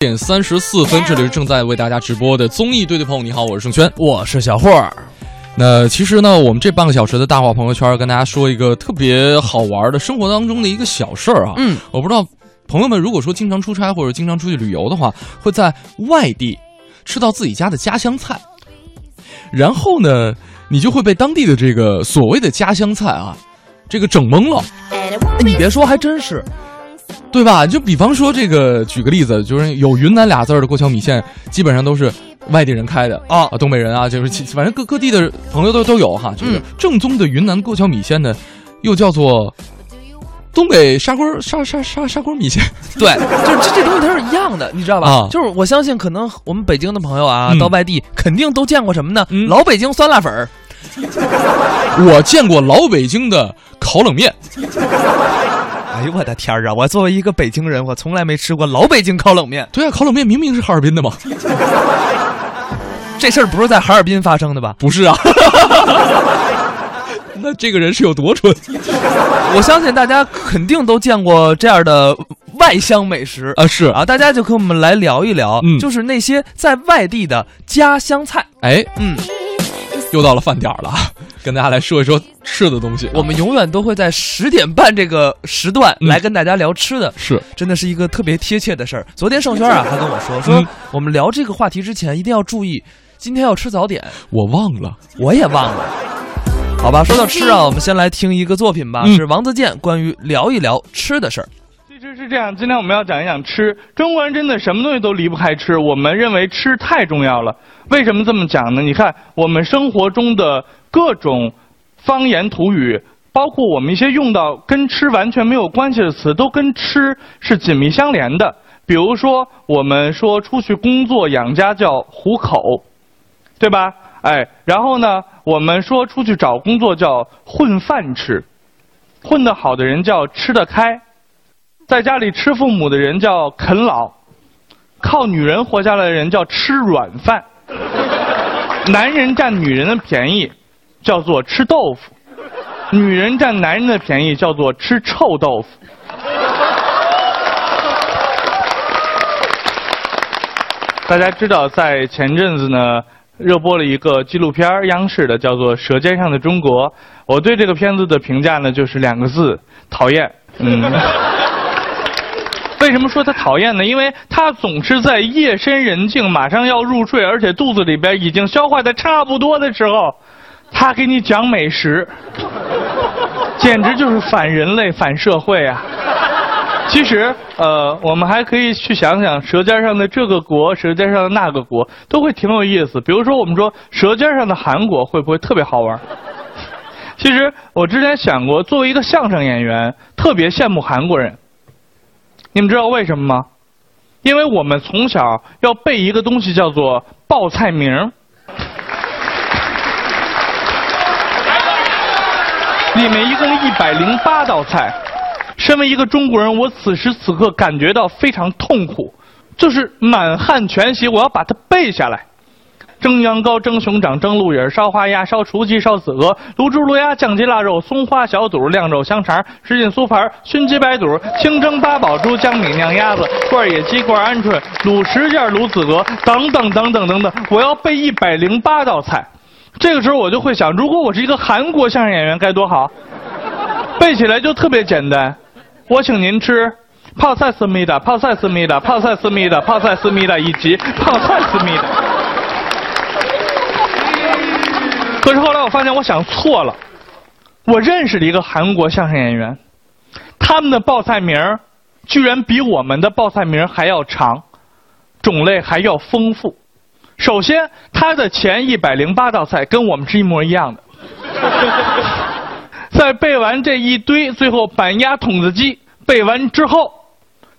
点三十四分，这里是正在为大家直播的综艺对对碰。你好，我是盛轩，我是小霍儿。那其实呢，我们这半个小时的大话朋友圈，跟大家说一个特别好玩的生活当中的一个小事儿啊。嗯，我不知道朋友们如果说经常出差或者经常出去旅游的话，会在外地吃到自己家的家乡菜，然后呢，你就会被当地的这个所谓的家乡菜啊，这个整懵了。你别说，还真是。对吧？就比方说这个，举个例子，就是有云南俩字儿的过桥米线，基本上都是外地人开的啊，啊，东北人啊，就是反正各各地的朋友都都有哈。这个正宗的云南过桥米线呢，又叫做东北砂锅砂砂砂砂锅米线。对，就是这这东西它是一样的，你知道吧？啊，就是我相信，可能我们北京的朋友啊，到外地肯定都见过什么呢？老北京酸辣粉儿。我见过老北京的烤冷面。哎呦我的天儿啊！我作为一个北京人，我从来没吃过老北京烤冷面。对啊，烤冷面明明是哈尔滨的嘛。这事儿不是在哈尔滨发生的吧？不是啊。那这个人是有多蠢？我相信大家肯定都见过这样的外乡美食啊！是啊，大家就跟我们来聊一聊，就是那些在外地的家乡菜。哎，嗯，又到了饭点儿了。跟大家来说一说吃的东西，我们永远都会在十点半这个时段来跟大家聊吃的，是真的是一个特别贴切的事儿。昨天盛轩啊还跟我说说，我们聊这个话题之前一定要注意，今天要吃早点。我忘了，我也忘了。好吧，说到吃啊，我们先来听一个作品吧，是王自健关于聊一聊吃的事儿。其实是这样，今天我们要讲一讲吃。中国人真的什么东西都离不开吃，我们认为吃太重要了。为什么这么讲呢？你看我们生活中的各种方言土语，包括我们一些用到跟吃完全没有关系的词，都跟吃是紧密相连的。比如说，我们说出去工作养家叫糊口，对吧？哎，然后呢，我们说出去找工作叫混饭吃，混得好的人叫吃得开。在家里吃父母的人叫啃老，靠女人活下来的人叫吃软饭。男人占女人的便宜，叫做吃豆腐；女人占男人的便宜，叫做吃臭豆腐。大家知道，在前阵子呢，热播了一个纪录片，央视的，叫做《舌尖上的中国》。我对这个片子的评价呢，就是两个字：讨厌。嗯。为什么说他讨厌呢？因为他总是在夜深人静、马上要入睡，而且肚子里边已经消化的差不多的时候，他给你讲美食，简直就是反人类、反社会啊！其实，呃，我们还可以去想想，舌尖上的这个国，舌尖上的那个国，都会挺有意思。比如说，我们说舌尖上的韩国会不会特别好玩？其实我之前想过，作为一个相声演员，特别羡慕韩国人。你们知道为什么吗？因为我们从小要背一个东西，叫做报菜名里面一共一百零八道菜。身为一个中国人，我此时此刻感觉到非常痛苦，就是满汉全席，我要把它背下来。蒸羊羔、蒸熊掌、蒸鹿尾、烧花鸭、烧雏鸡、烧子鹅、卤猪、卤鸭、酱鸡、腊肉、松花小肚、晾肉香肠、什锦酥盘、熏鸡白肚、清蒸八宝猪、江米酿鸭子、罐野鸡、罐鹌鹑、卤十件、卤子鹅等等等等等等，我要背一百零八道菜。这个时候我就会想，如果我是一个韩国相声演员该多好，背起来就特别简单。我请您吃泡菜思密达、泡菜思密达、泡菜思密达、泡菜思密达以及泡菜思密达。可是后来我发现，我想错了。我认识了一个韩国相声演员，他们的报菜名居然比我们的报菜名还要长，种类还要丰富。首先，他的前一百零八道菜跟我们是一模一样的。在背完这一堆，最后板鸭筒子鸡背完之后，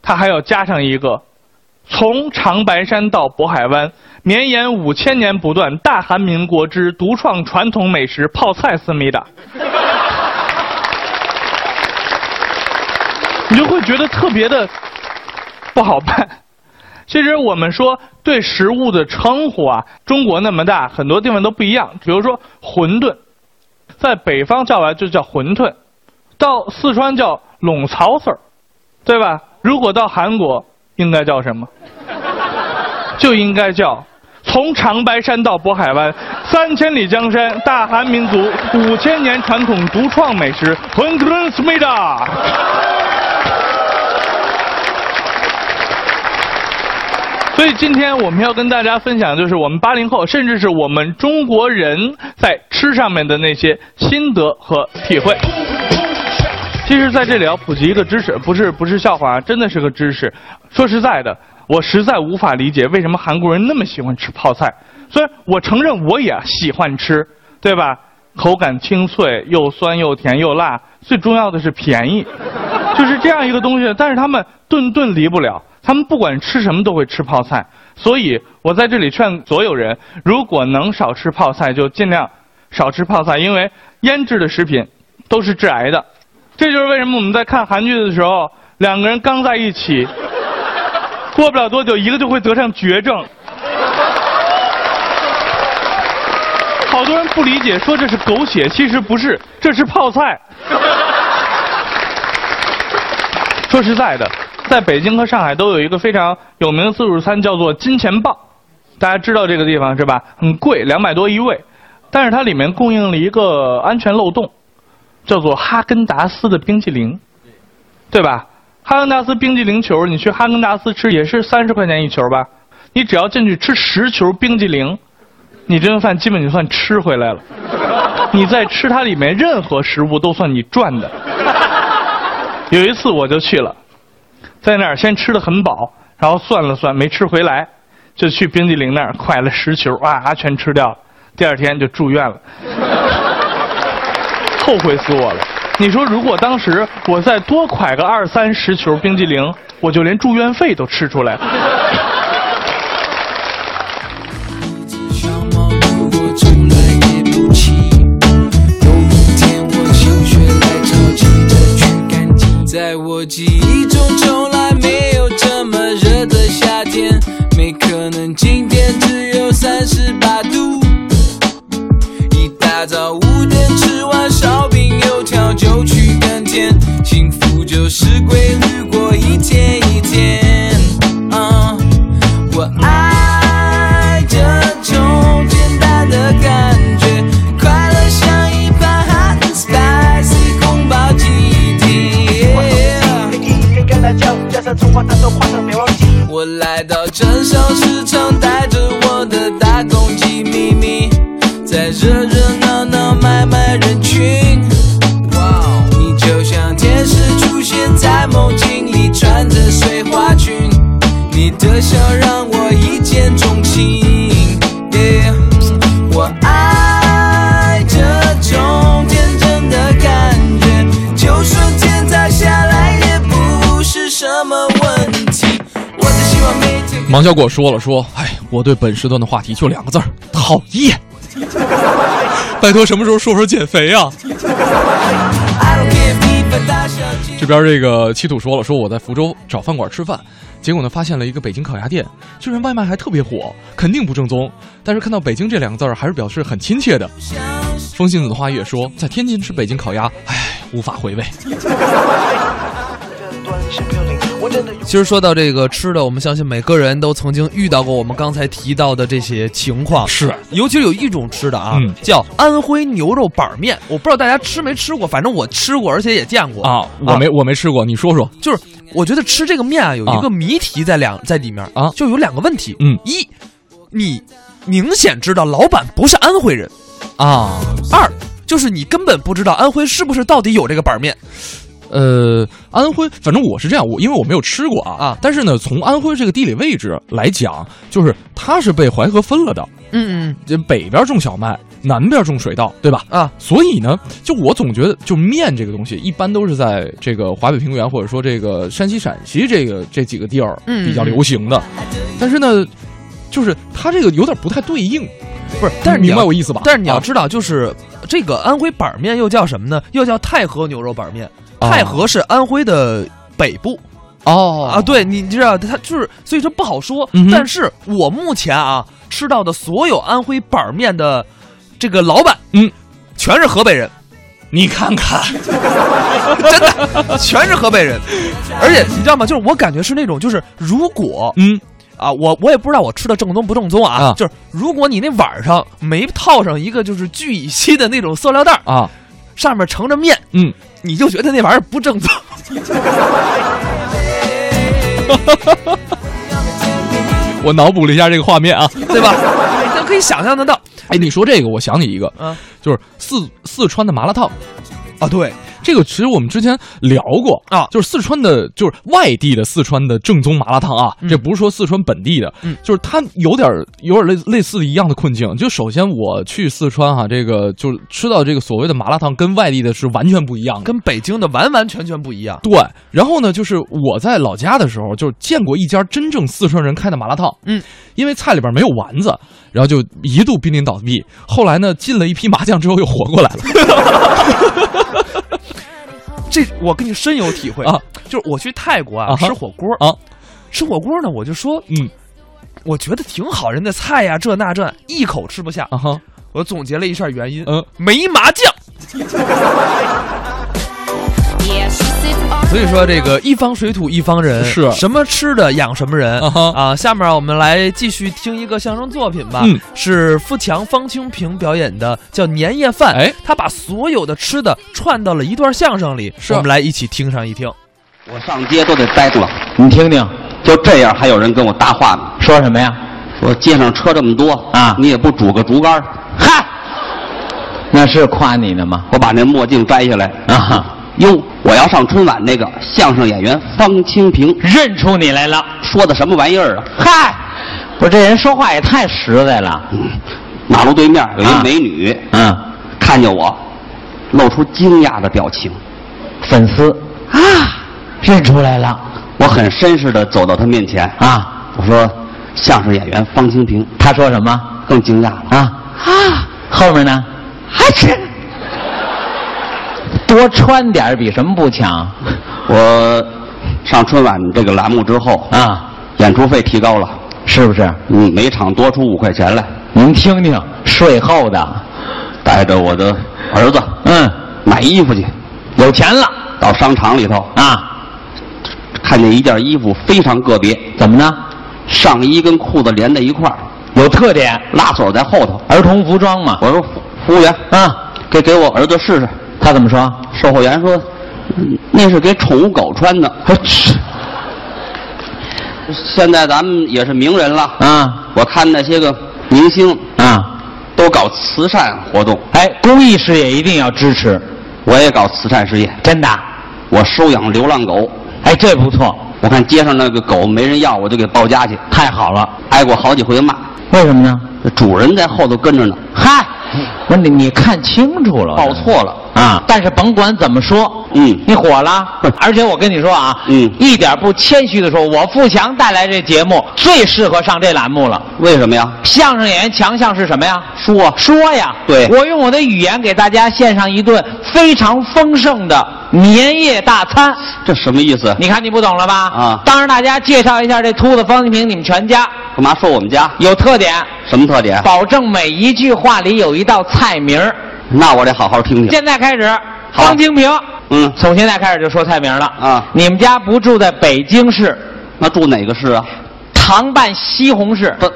他还要加上一个。从长白山到渤海湾，绵延五千年不断，大韩民国之独创传统美食泡菜思密达，你就会觉得特别的不好办。其实我们说对食物的称呼啊，中国那么大，很多地方都不一样。比如说馄饨，在北方叫来就叫馄饨，到四川叫拢槽丝儿，对吧？如果到韩国。应该叫什么？就应该叫从长白山到渤海湾，三千里江山，大韩民族五千年传统独创美食，混沌思密达。所以今天我们要跟大家分享，就是我们八零后，甚至是我们中国人在吃上面的那些心得和体会。其实，在这里要普及一个知识，不是不是笑话，真的是个知识。说实在的，我实在无法理解为什么韩国人那么喜欢吃泡菜。虽然我承认我也喜欢吃，对吧？口感清脆，又酸又甜又辣，最重要的是便宜，就是这样一个东西。但是他们顿顿离不了。他们不管吃什么都会吃泡菜，所以我在这里劝所有人，如果能少吃泡菜，就尽量少吃泡菜，因为腌制的食品都是致癌的。这就是为什么我们在看韩剧的时候，两个人刚在一起，过不了多久，一个就会得上绝症。好多人不理解，说这是狗血，其实不是，这是泡菜。说实在的。在北京和上海都有一个非常有名的自助餐，叫做金钱豹，大家知道这个地方是吧？很贵，两百多一位，但是它里面供应了一个安全漏洞，叫做哈根达斯的冰淇淋，对吧？哈根达斯冰激凌球，你去哈根达斯吃也是三十块钱一球吧？你只要进去吃十球冰激凌，你这顿饭基本就算吃回来了。你在吃它里面任何食物都算你赚的。有一次我就去了。在那儿先吃的很饱，然后算了算没吃回来，就去冰激凌那儿蒯了十球，啊，全吃掉。第二天就住院了，后悔死我了。你说如果当时我再多蒯个二三十球冰激凌，我就连住院费都吃出来了。在热热闹闹买卖人群。哇，你就像天使出现在梦境里，穿着碎花裙，你的笑让我一见钟情。我爱这种天真的感觉，就算天塌下来也不是什么问题。王小果说了说，哎，我对本时段的话题就两个字儿，讨厌。拜托，什么时候说说减肥啊？这边这个七土说了说，我在福州找饭馆吃饭，结果呢发现了一个北京烤鸭店，居然外卖还特别火，肯定不正宗。但是看到北京这两个字儿，还是表示很亲切的。风信子的话也说，在天津吃北京烤鸭，唉，无法回味。其实说到这个吃的，我们相信每个人都曾经遇到过我们刚才提到的这些情况。是，尤其是有一种吃的啊，叫安徽牛肉板面。我不知道大家吃没吃过，反正我吃过，而且也见过啊。我没，我没吃过，你说说。就是我觉得吃这个面啊，有一个谜题在两在里面啊，就有两个问题。嗯，一，你明显知道老板不是安徽人啊。二，就是你根本不知道安徽是不是到底有这个板面。呃，安徽，反正我是这样，我因为我没有吃过啊啊，但是呢，从安徽这个地理位置来讲，就是它是被淮河分了的，嗯嗯，这北边种小麦，南边种水稻，对吧？啊，所以呢，就我总觉得，就面这个东西，一般都是在这个华北平原或者说这个山西、陕西这个这几个地儿比较流行的，但是呢，就是它这个有点不太对应，不是？但是明白我意思吧？但是你要知道，就是这个安徽板面又叫什么呢？又叫太和牛肉板面。太和是安徽的北部，哦啊，对，你知道它就是，所以说不好说。但是我目前啊吃到的所有安徽板面的这个老板，嗯，全是河北人。你看看，真的全是河北人。而且你知道吗？就是我感觉是那种，就是如果嗯啊，我我也不知道我吃的正宗不正宗啊。就是如果你那碗上没套上一个就是聚乙烯的那种塑料袋啊，上面盛着面，嗯，你就觉得那玩意儿不正宗。我脑补了一下这个画面啊，对吧？都可以想象得到。哎，你说这个，我想起一个，嗯，就是四四川的麻辣烫。啊，对，这个其实我们之前聊过啊，就是四川的，就是外地的四川的正宗麻辣烫啊，这不是说四川本地的，嗯，就是它有点有点类类似一样的困境。就首先我去四川哈，这个就是吃到这个所谓的麻辣烫，跟外地的是完全不一样，跟北京的完完全全不一样。对，然后呢，就是我在老家的时候，就是见过一家真正四川人开的麻辣烫，嗯，因为菜里边没有丸子，然后就一度濒临倒闭。后来呢，进了一批麻将之后又活过来了。这我跟你深有体会啊！就是我去泰国啊吃火锅啊，吃火锅呢，我就说嗯，我觉得挺好，人家菜呀这那这，一口吃不下啊哈！我总结了一下原因，嗯，没麻酱。所以说，这个一方水土一方人，是什么吃的养什么人啊！下面我们来继续听一个相声作品吧，是富强、方清平表演的，叫《年夜饭》。哎，他把所有的吃的串到了一段相声里，我们来一起听上一听。我上街都得呆住了，你听听，就这样还有人跟我搭话呢，说什么呀？说街上车这么多啊，你也不拄个竹竿嗨，那是夸你呢吗？我把那墨镜摘下来啊。哟，我要上春晚那个相声演员方清平认出你来了，说的什么玩意儿啊？嗨，我这人说话也太实在了。嗯，马路对面有一美女，嗯，看见我，露出惊讶的表情。粉丝啊，认出来了。我很绅士的走到他面前啊，我说相声演员方清平。他说什么？更惊讶了啊啊！后面呢？还是。多穿点比什么不强？我上春晚这个栏目之后啊，演出费提高了，是不是？嗯，每场多出五块钱来。您听听，税后的，带着我的儿子，嗯，买衣服去，有钱了，到商场里头啊，看见一件衣服非常个别，怎么呢？上衣跟裤子连在一块儿，有特点，拉锁在后头，儿童服装嘛。我说服服务员啊，给给我儿子试试。他怎么说？售货员说：“那是给宠物狗穿的。”现在咱们也是名人了啊！我看那些个明星啊，都搞慈善活动。哎，公益事业一定要支持。我也搞慈善事业，真的。我收养流浪狗。哎，这不错。我看街上那个狗没人要，我就给抱家去。太好了，挨过好几回骂。为什么呢？主人在后头跟着呢。嗨，不是你，你看清楚了，抱错了。啊！但是甭管怎么说，嗯，你火了，而且我跟你说啊，嗯，一点不谦虚的说，我富强带来这节目最适合上这栏目了。为什么呀？相声演员强项是什么呀？说说呀。对，我用我的语言给大家献上一顿非常丰盛的年夜大餐。这什么意思？你看你不懂了吧？啊！当着大家介绍一下这秃子方清平，你们全家干嘛说我们家有特点？什么特点？保证每一句话里有一道菜名儿。那我得好好听听。现在开始，方清平，嗯，从现在开始就说菜名了啊。你们家不住在北京市，那住哪个市啊？糖拌西红柿。不，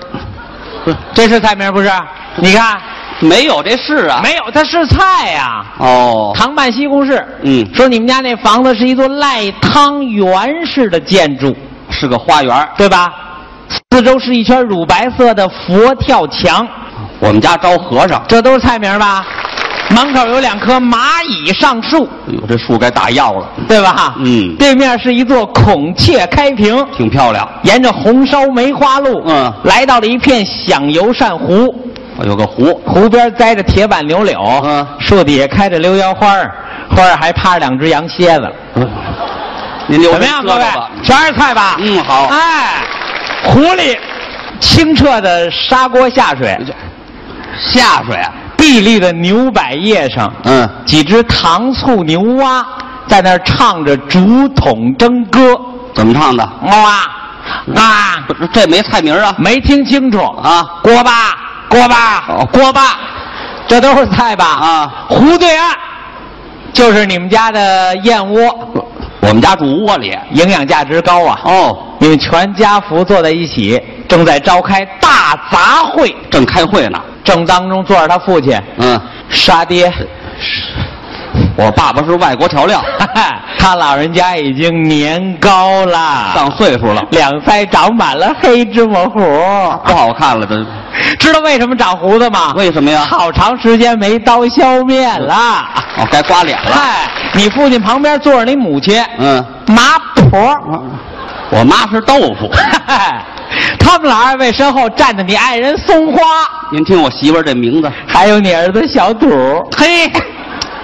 不，这是菜名不是？你看，没有这是啊。没有，它是菜呀。哦。糖拌西红柿。嗯。说你们家那房子是一座赖汤圆式的建筑，是个花园，对吧？四周是一圈乳白色的佛跳墙。我们家招和尚，这都是菜名吧？门口有两棵蚂蚁上树，哎呦，这树该打药了，对吧？嗯。对面是一座孔雀开屏，挺漂亮。沿着红烧梅花路，嗯，来到了一片响油扇湖，有个湖，湖边栽着铁板牛柳，嗯，树底下开着溜腰花花儿还趴着两只羊蝎子。嗯，您留怎么样，各位？全是菜吧？嗯，好。哎，湖里清澈的砂锅下水，下水啊。碧绿的牛百叶上，嗯，几只糖醋牛蛙在那儿唱着竹筒蒸歌。怎么唱的？哇啊！这没菜名啊？没听清楚啊！锅巴，锅巴，锅巴，这都是菜吧？啊！湖对岸就是你们家的燕窝。我们家住窝里，营养价值高啊！哦，你们全家福坐在一起，正在召开大杂烩，正开会呢。正当中坐着他父亲，嗯，杀爹。我爸爸是外国调料，他老人家已经年高了，上岁数了，两腮长满了黑芝麻糊，不好看了。这知道为什么长胡子吗？为什么呀？好长时间没刀削面了。哦，该刮脸了。嗨，你父亲旁边坐着你母亲，嗯，麻婆。我妈是豆腐。他们老二位身后站着你爱人松花。您听我媳妇这名字，还有你儿子小肚。嘿。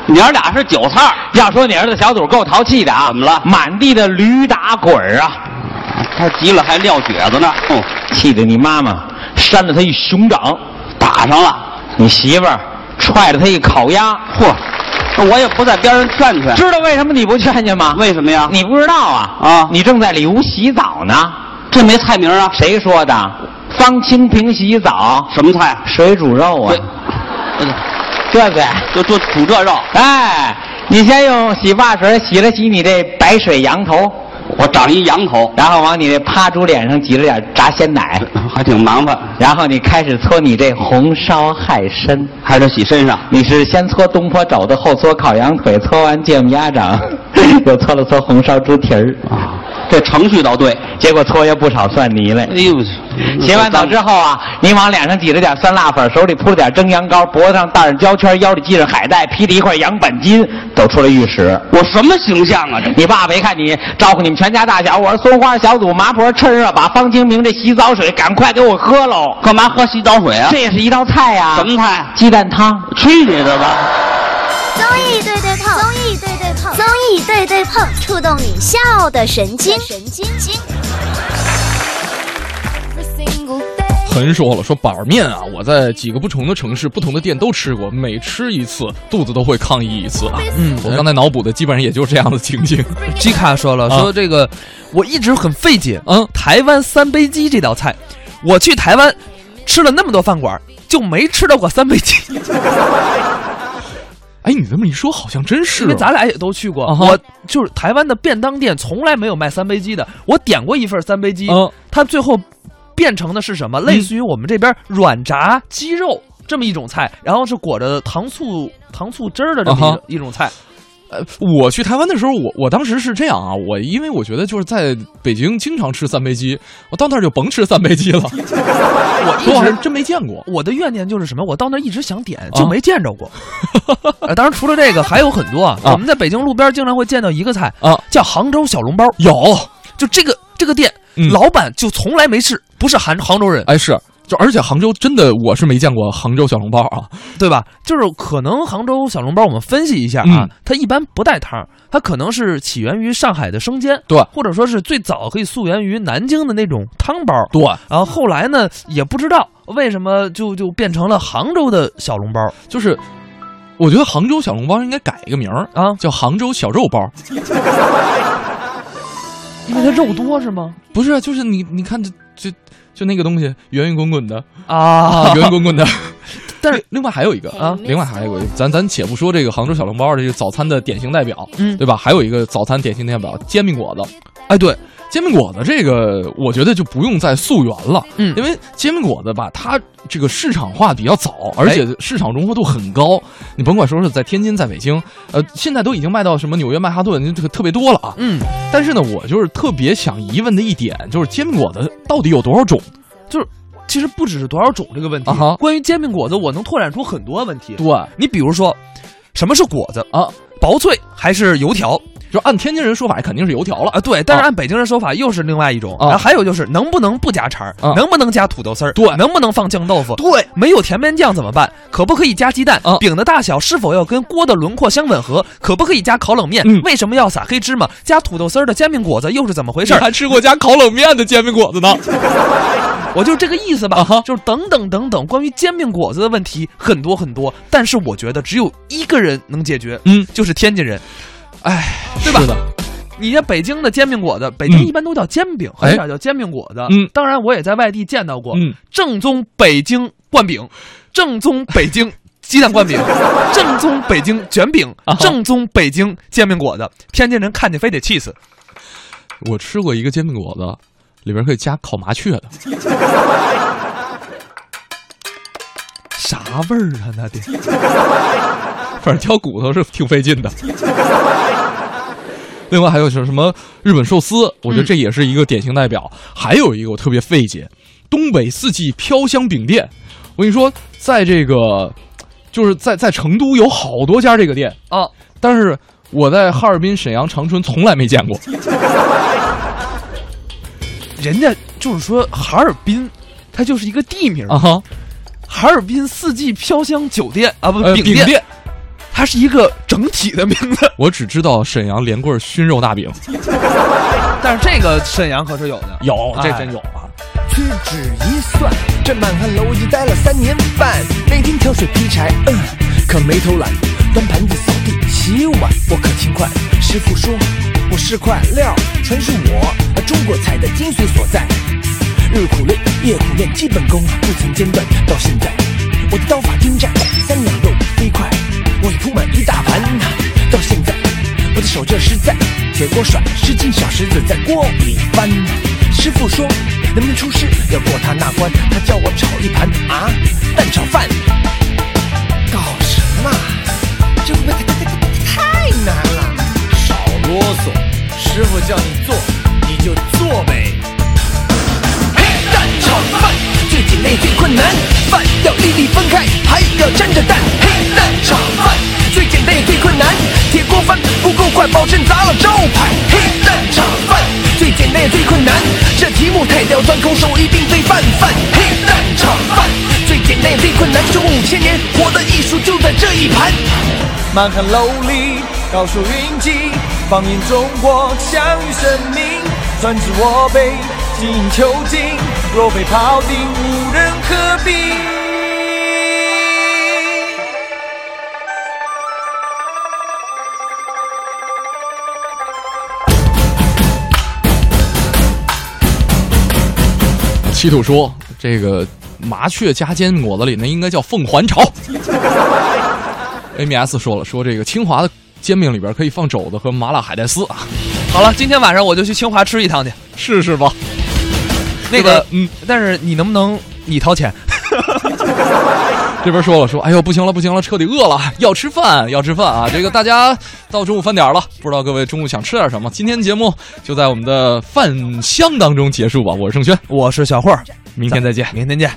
娘俩是韭菜要说你儿子小肚够淘气的啊！怎么了？满地的驴打滚啊！他急了还撂蹶子呢。哦，气得你妈妈扇了他一熊掌，打上了。你媳妇儿踹了他一烤鸭。嚯！我也不在边上劝劝。知道为什么你不劝劝吗？为什么呀？你不知道啊？啊！你正在里屋洗澡呢。这没菜名啊？谁说的？方清平洗澡。什么菜？水煮肉啊。这个就做煮这肉，哎，你先用洗发水洗了洗你这白水羊头，我长一羊头，然后往你这趴猪脸上挤了点炸鲜奶，还挺麻烦。然后你开始搓你这红烧海参，还是洗身上？你是先搓东坡肘子，后搓烤羊腿，搓完芥末鸭掌，又搓了搓红烧猪蹄儿啊。这程序倒对，结果搓下不少蒜泥来。哎呦，洗完澡之后啊，你往脸上挤了点酸辣粉，手里铺了点蒸羊羔，脖子上戴上胶圈，腰里系着海带，披着一块羊板筋，走出了浴室。我什么形象啊？这你爸爸一看你，招呼你们全家大小，我说松花小组麻婆，趁热把方清明这洗澡水赶快给我喝喽！干嘛喝洗澡水啊？这也是一道菜呀。什么菜？鸡蛋汤。去你的吧！综艺对对碰，综艺对综艺对对碰，触动你笑的神经，神经经。横说了，说板面啊，我在几个不同的城市、不同的店都吃过，每吃一次肚子都会抗议一次啊。嗯，我刚才脑补的基本上也就是这样的情景。吉卡说了，说这个我一直很费解，嗯，台湾三杯鸡这道菜，我去台湾吃了那么多饭馆，就没吃到过三杯鸡。哎，你这么一说，好像真是。因为咱俩也都去过，我就是台湾的便当店从来没有卖三杯鸡的。我点过一份三杯鸡，它最后变成的是什么？类似于我们这边软炸鸡肉这么一种菜，然后是裹着糖醋糖醋汁儿的这么一种菜。呃，我去台湾的时候，我我当时是这样啊，我因为我觉得就是在北京经常吃三杯鸡，我到那儿就甭吃三杯鸡了。我我还真没见过。我的怨念就是什么？我到那儿一直想点，就没见着过。当然，除了这个还有很多啊。我们在北京路边经常会见到一个菜啊，叫杭州小笼包。有，就这个这个店，老板就从来没吃，不是杭杭州人。哎，是。就而且杭州真的我是没见过杭州小笼包啊，对吧？就是可能杭州小笼包，我们分析一下啊，它一般不带汤，它可能是起源于上海的生煎，对，或者说是最早可以溯源于南京的那种汤包，对。然后后来呢，也不知道为什么就就变成了杭州的小笼包。就是我觉得杭州小笼包应该改一个名儿啊，叫杭州小肉包，因为它肉多是吗？不是，就是你你看这这。就那个东西，圆圆滚滚的啊，圆圆滚滚的。但是另外还有一个啊，另外还有一个，咱咱且不说这个杭州小笼包这个早餐的典型代表，嗯，对吧？还有一个早餐典型代表煎饼果子。哎，对，煎饼果子这个，我觉得就不用再溯源了，嗯，因为煎饼果子吧，它这个市场化比较早，而且市场融合度很高。你甭管说是在天津，在北京，呃，现在都已经卖到什么纽约曼哈顿，这个特别多了啊。嗯，但是呢，我就是特别想疑问的一点，就是煎饼果子到底有多少种？就是。其实不只是多少种这个问题。关于煎饼果子，我能拓展出很多问题。对你比如说，什么是果子啊？薄脆还是油条？就按天津人说法，肯定是油条了啊。对，但是按北京人说法，又是另外一种。然后还有就是，能不能不加肠儿？能不能加土豆丝儿？对，能不能放酱豆腐？对，没有甜面酱怎么办？可不可以加鸡蛋？饼的大小是否要跟锅的轮廓相吻合？可不可以加烤冷面？为什么要撒黑芝麻？加土豆丝儿的煎饼果子又是怎么回事？还吃过加烤冷面的煎饼果子呢？我就这个意思吧，就是等等等等，关于煎饼果子的问题很多很多，但是我觉得只有一个人能解决，嗯，就是天津人，哎，对吧？是的，你像北京的煎饼果子，北京一般都叫煎饼，很少叫煎饼果子。嗯，当然我也在外地见到过，嗯，正宗北京灌饼，正宗北京 鸡蛋灌饼，正宗北京卷饼，正宗北京煎饼果子，天津人看见非得气死。我吃过一个煎饼果子。里边可以加烤麻雀的。啥味儿啊？那得，反正挑骨头是挺费劲的。另外还有是什么日本寿司？我觉得这也是一个典型代表。还有一个我特别费解，东北四季飘香饼店。我跟你说，在这个就是在在成都有好多家这个店啊，但是我在哈尔滨、沈阳、长春从来没见过。人家就是说哈尔滨，它就是一个地名啊哈。哈尔滨四季飘香酒店啊，不饼店，它是一个整体的名字。我只知道沈阳连棍熏肉大饼，但是这个沈阳可是有的，有这真有啊。屈指一算，这满汉楼已经待了三年半，每天挑水劈柴，嗯，可没偷懒，端盘子、扫地、洗碗，我可勤快。师傅说我是块料，全是我中国菜的精髓所在。日苦练，夜苦练，基本功不曾间断。到现在，我的刀法精湛，三两肉飞快，我已铺满一大盘。到现在，我的手劲实在，铁锅甩，十斤小石子在锅里翻。师傅说，能不能出师要过他那关，他叫我炒一盘啊蛋炒饭。搞什么？砸了招牌。黑蛋炒饭最简单也最困难，这题目太刁钻，空手一定非泛泛。黑蛋炒饭最简单也最困难，中五千年，我的艺术就在这一盘。满汉楼里高手云集，放眼中国，享誉盛名，专治我辈。精益求精，若被庖丁，无人可比。七土说：“这个麻雀夹煎果子里，那应该叫凤还巢。”AMS 说了：“说这个清华的煎饼里边可以放肘子和麻辣海带丝啊。”好了，今天晚上我就去清华吃一趟去，试试吧。那个，嗯，但是你能不能你掏钱？这边说了说，哎呦，不行了，不行了，彻底饿了，要吃饭，要吃饭啊！这个大家到中午饭点了，不知道各位中午想吃点什么？今天节目就在我们的饭香当中结束吧。我是盛轩，我是小慧，明天再见，明天见。